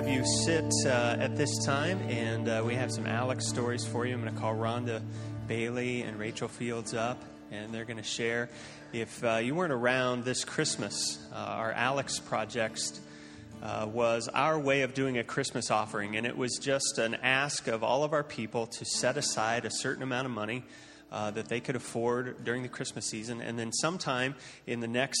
have you sit uh, at this time, and uh, we have some Alex stories for you. I'm going to call Ronda Bailey and Rachel Fields up, and they're going to share. If uh, you weren't around this Christmas, uh, our Alex project uh, was our way of doing a Christmas offering, and it was just an ask of all of our people to set aside a certain amount of money. Uh, that they could afford during the Christmas season, and then sometime in the next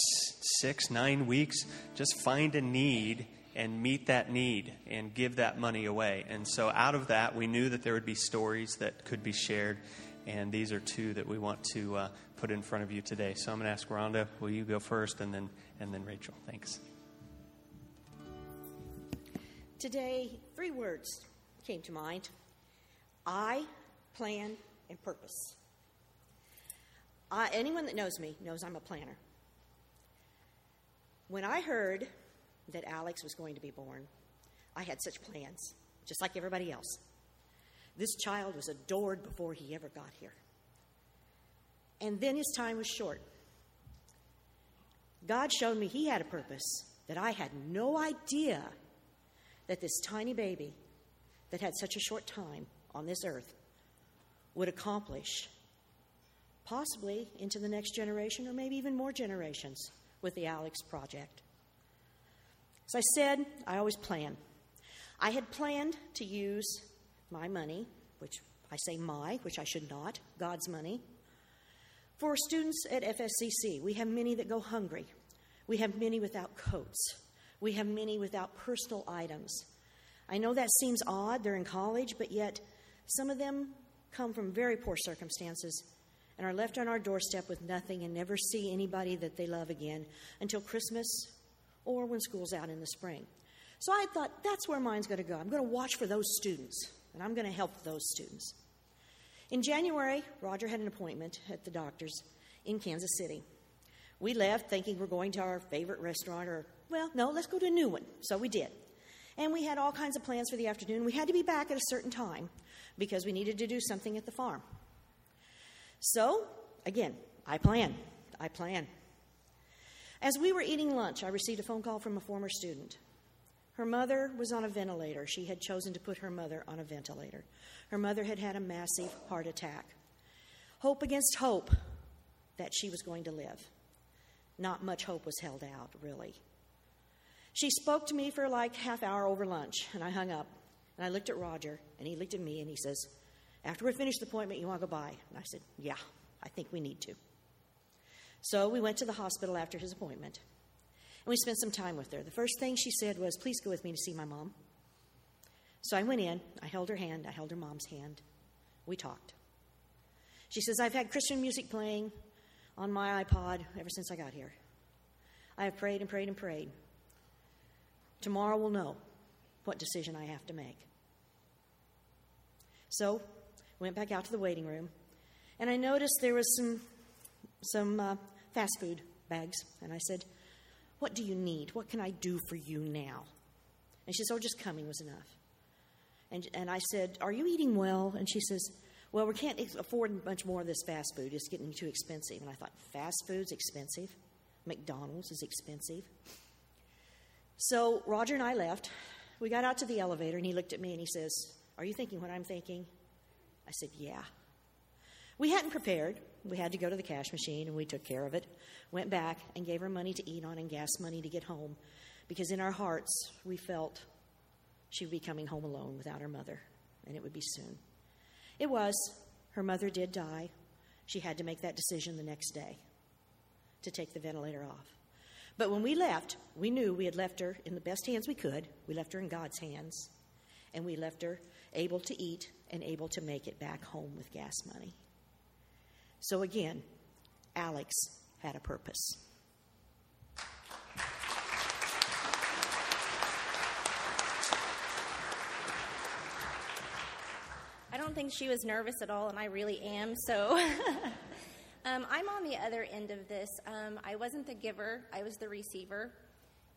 six, nine weeks, just find a need and meet that need and give that money away. And so, out of that, we knew that there would be stories that could be shared, and these are two that we want to uh, put in front of you today. So, I'm going to ask Ronda, will you go first, and then and then Rachel. Thanks. Today, three words came to mind: I, plan, and purpose. I, anyone that knows me knows I'm a planner. When I heard that Alex was going to be born, I had such plans, just like everybody else. This child was adored before he ever got here. And then his time was short. God showed me he had a purpose that I had no idea that this tiny baby that had such a short time on this earth would accomplish, possibly into the next generation or maybe even more generations with the Alex Project. As I said, I always plan. I had planned to use my money, which I say my, which I should not, God's money, for students at FSCC. We have many that go hungry. We have many without coats. We have many without personal items. I know that seems odd, they're in college, but yet some of them come from very poor circumstances and are left on our doorstep with nothing and never see anybody that they love again until Christmas or when school's out in the spring. So I thought that's where mine's going to go. I'm going to watch for those students, and I'm going to help those students. In January, Roger had an appointment at the doctor's in Kansas City. We left thinking we're going to our favorite restaurant, or, well, no, let's go to a new one. So we did. And we had all kinds of plans for the afternoon. We had to be back at a certain time because we needed to do something at the farm. So, again, I plan. I plan. As we were eating lunch, I received a phone call from a former student. Her mother was on a ventilator. She had chosen to put her mother on a ventilator. Her mother had had a massive heart attack. Hope against hope that she was going to live. Not much hope was held out, really. She spoke to me for like half hour over lunch, and I hung up. And I looked at Roger, and he looked at me, and he says, After we finish the appointment, you want to go by? And I said, Yeah, I think we need to. So we went to the hospital after his appointment, and we spent some time with her. The first thing she said was, Please go with me to see my mom. So I went in, I held her hand, I held her mom's hand. We talked. She says, I've had Christian music playing on my iPod ever since I got here. I have prayed and prayed and prayed. Tomorrow we'll know what decision I have to make. So, we went back out to the waiting room, and I noticed there was some some uh, fast food bags, and I said, "What do you need? What can I do for you now?" And she says, "Oh, just coming was enough." And and I said, "Are you eating well?" And she says, "Well, we can't afford much more of this fast food. It's getting too expensive." And I thought, "Fast food's expensive. McDonald's is expensive." So Roger and I left. We got out to the elevator, and he looked at me and he says, Are you thinking what I'm thinking? I said, Yeah. We hadn't prepared. We had to go to the cash machine, and we took care of it. Went back and gave her money to eat on and gas money to get home because in our hearts we felt she would be coming home alone without her mother, and it would be soon. It was. Her mother did die. She had to make that decision the next day to take the ventilator off. But when we left, we knew we had left her in the best hands we could. We left her in God's hands. And we left her able to eat and able to make it back home with gas money. So again, Alex had a purpose. I don't think she was nervous at all, and I really am, so. um, I'm on the other end of this. Um, I wasn't the giver, I was the receiver.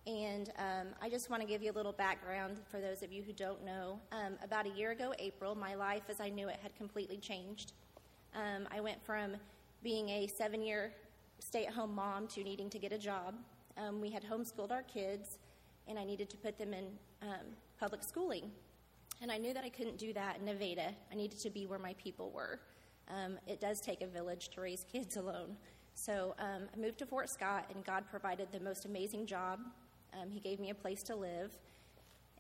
And um, I just want to give you a little background for those of you who don't know. Um, about a year ago, April, my life as I knew it had completely changed. Um, I went from being a seven year stay at home mom to needing to get a job. Um, we had homeschooled our kids, and I needed to put them in um, public schooling. And I knew that I couldn't do that in Nevada. I needed to be where my people were. Um, it does take a village to raise kids alone. So um, I moved to Fort Scott, and God provided the most amazing job. Um, he gave me a place to live.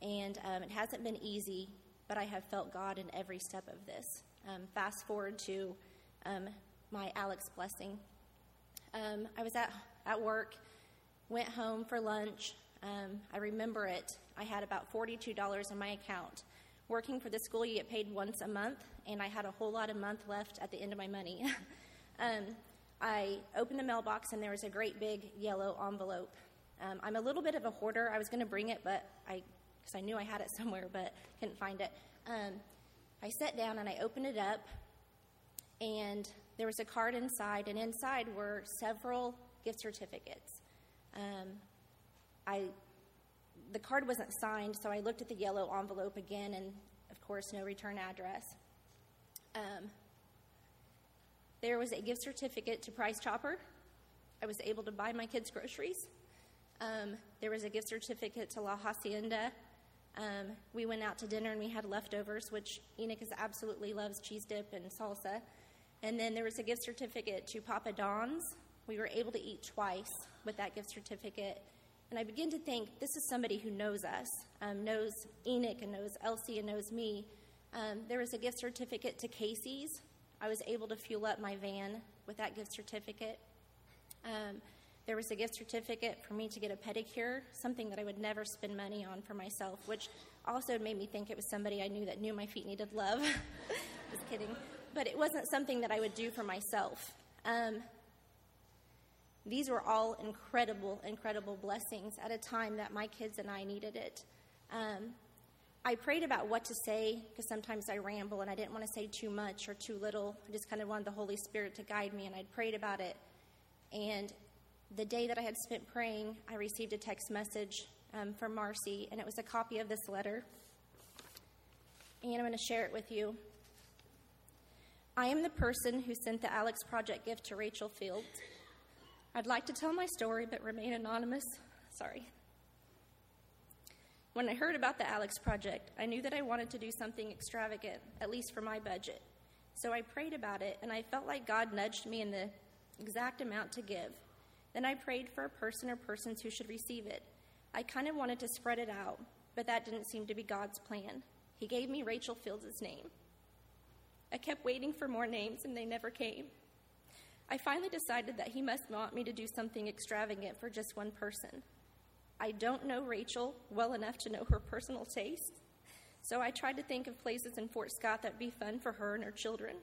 And it hasn't been easy, but I have felt God in every step of this. Um, fast forward to um, my Alex blessing. Um, I was at, at work, went home for lunch. Um, I remember it. I had about $42 in my account. Working for the school, you get paid once a month, and I had a whole lot of month left at the end of my money. Um, I opened the mailbox, and there was a great big yellow envelope. Um, I'm a little bit of a hoarder. I was going to bring it, but I, because I knew I had it somewhere, but couldn't find it. I sat down and I opened it up, and there was a card inside, and inside were several gift certificates. Um, I, the card wasn't signed, so I looked at the yellow envelope again, and of course, no return address. Um, there was a gift certificate to Price Chopper. I was able to buy my kids' groceries. Um, there was a gift certificate to La Hacienda. Um, we went out to dinner and we had leftovers, which Enoch is absolutely loves cheese dip and salsa. And then there was a gift certificate to Papa Don's. We were able to eat twice with that gift certificate. And I begin to think this is somebody who knows us, um, knows Enoch and knows Elsie and knows me. Um, there was a gift certificate to Casey's. I was able to fuel up my van with that gift certificate. Um, there was a gift certificate for me to get a pedicure, something that I would never spend money on for myself, which also made me think it was somebody I knew that knew my feet needed love. Just kidding. But it wasn't something that I would do for myself. Um, these were all incredible, incredible blessings at a time that my kids and I needed it. Um, I prayed about what to say because sometimes I ramble and I didn't want to say too much or too little. I just kind of wanted the Holy Spirit to guide me, and I'd prayed about it. And the day that I had spent praying, I received a text message um, from Marcy, and it was a copy of this letter. And I'm going to share it with you. I am the person who sent the Alex Project gift to Rachel Fields. I'd like to tell my story but remain anonymous. Sorry. When I heard about the Alex Project, I knew that I wanted to do something extravagant, at least for my budget. So I prayed about it, and I felt like God nudged me in the exact amount to give. Then I prayed for a person or persons who should receive it. I kind of wanted to spread it out, but that didn't seem to be God's plan. He gave me Rachel Fields' name. I kept waiting for more names, and they never came. I finally decided that he must want me to do something extravagant for just one person. I don't know Rachel well enough to know her personal tastes, so I tried to think of places in Fort Scott that would be fun for her and her children.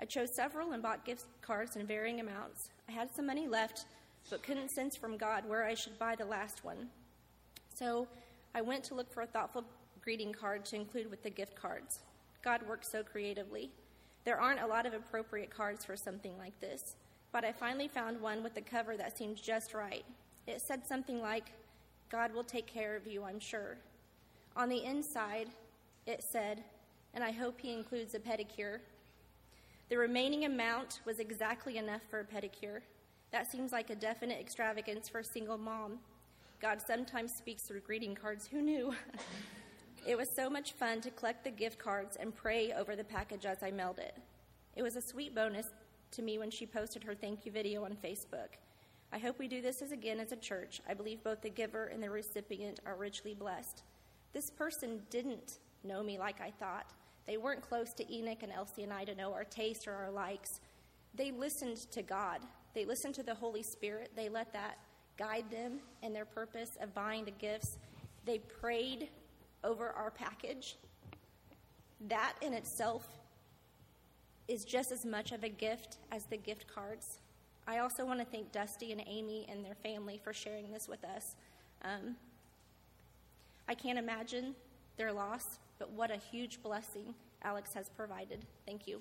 I chose several and bought gift cards in varying amounts. I had some money left, but couldn't sense from God where I should buy the last one. So I went to look for a thoughtful greeting card to include with the gift cards. God works so creatively. There aren't a lot of appropriate cards for something like this, but I finally found one with the cover that seemed just right. It said something like, God will take care of you, I'm sure. On the inside, it said, and I hope he includes a pedicure. The remaining amount was exactly enough for a pedicure. That seems like a definite extravagance for a single mom. God sometimes speaks through greeting cards. Who knew? It was so much fun to collect the gift cards and pray over the package as I mailed it. It was a sweet bonus to me when she posted her thank you video on Facebook. I hope we do this as again as a church. I believe both the giver and the recipient are richly blessed. This person didn't know me like I thought. They weren't close to Enoch and Elsie and I to know our tastes or our likes. They listened to God. They listened to the Holy Spirit. They let that guide them in their purpose of buying the gifts. They prayed over our package, that in itself is just as much of a gift as the gift cards. I also want to thank Dusty and Amy and their family for sharing this with us. Um, I can't imagine their loss, but what a huge blessing Alex has provided. Thank you.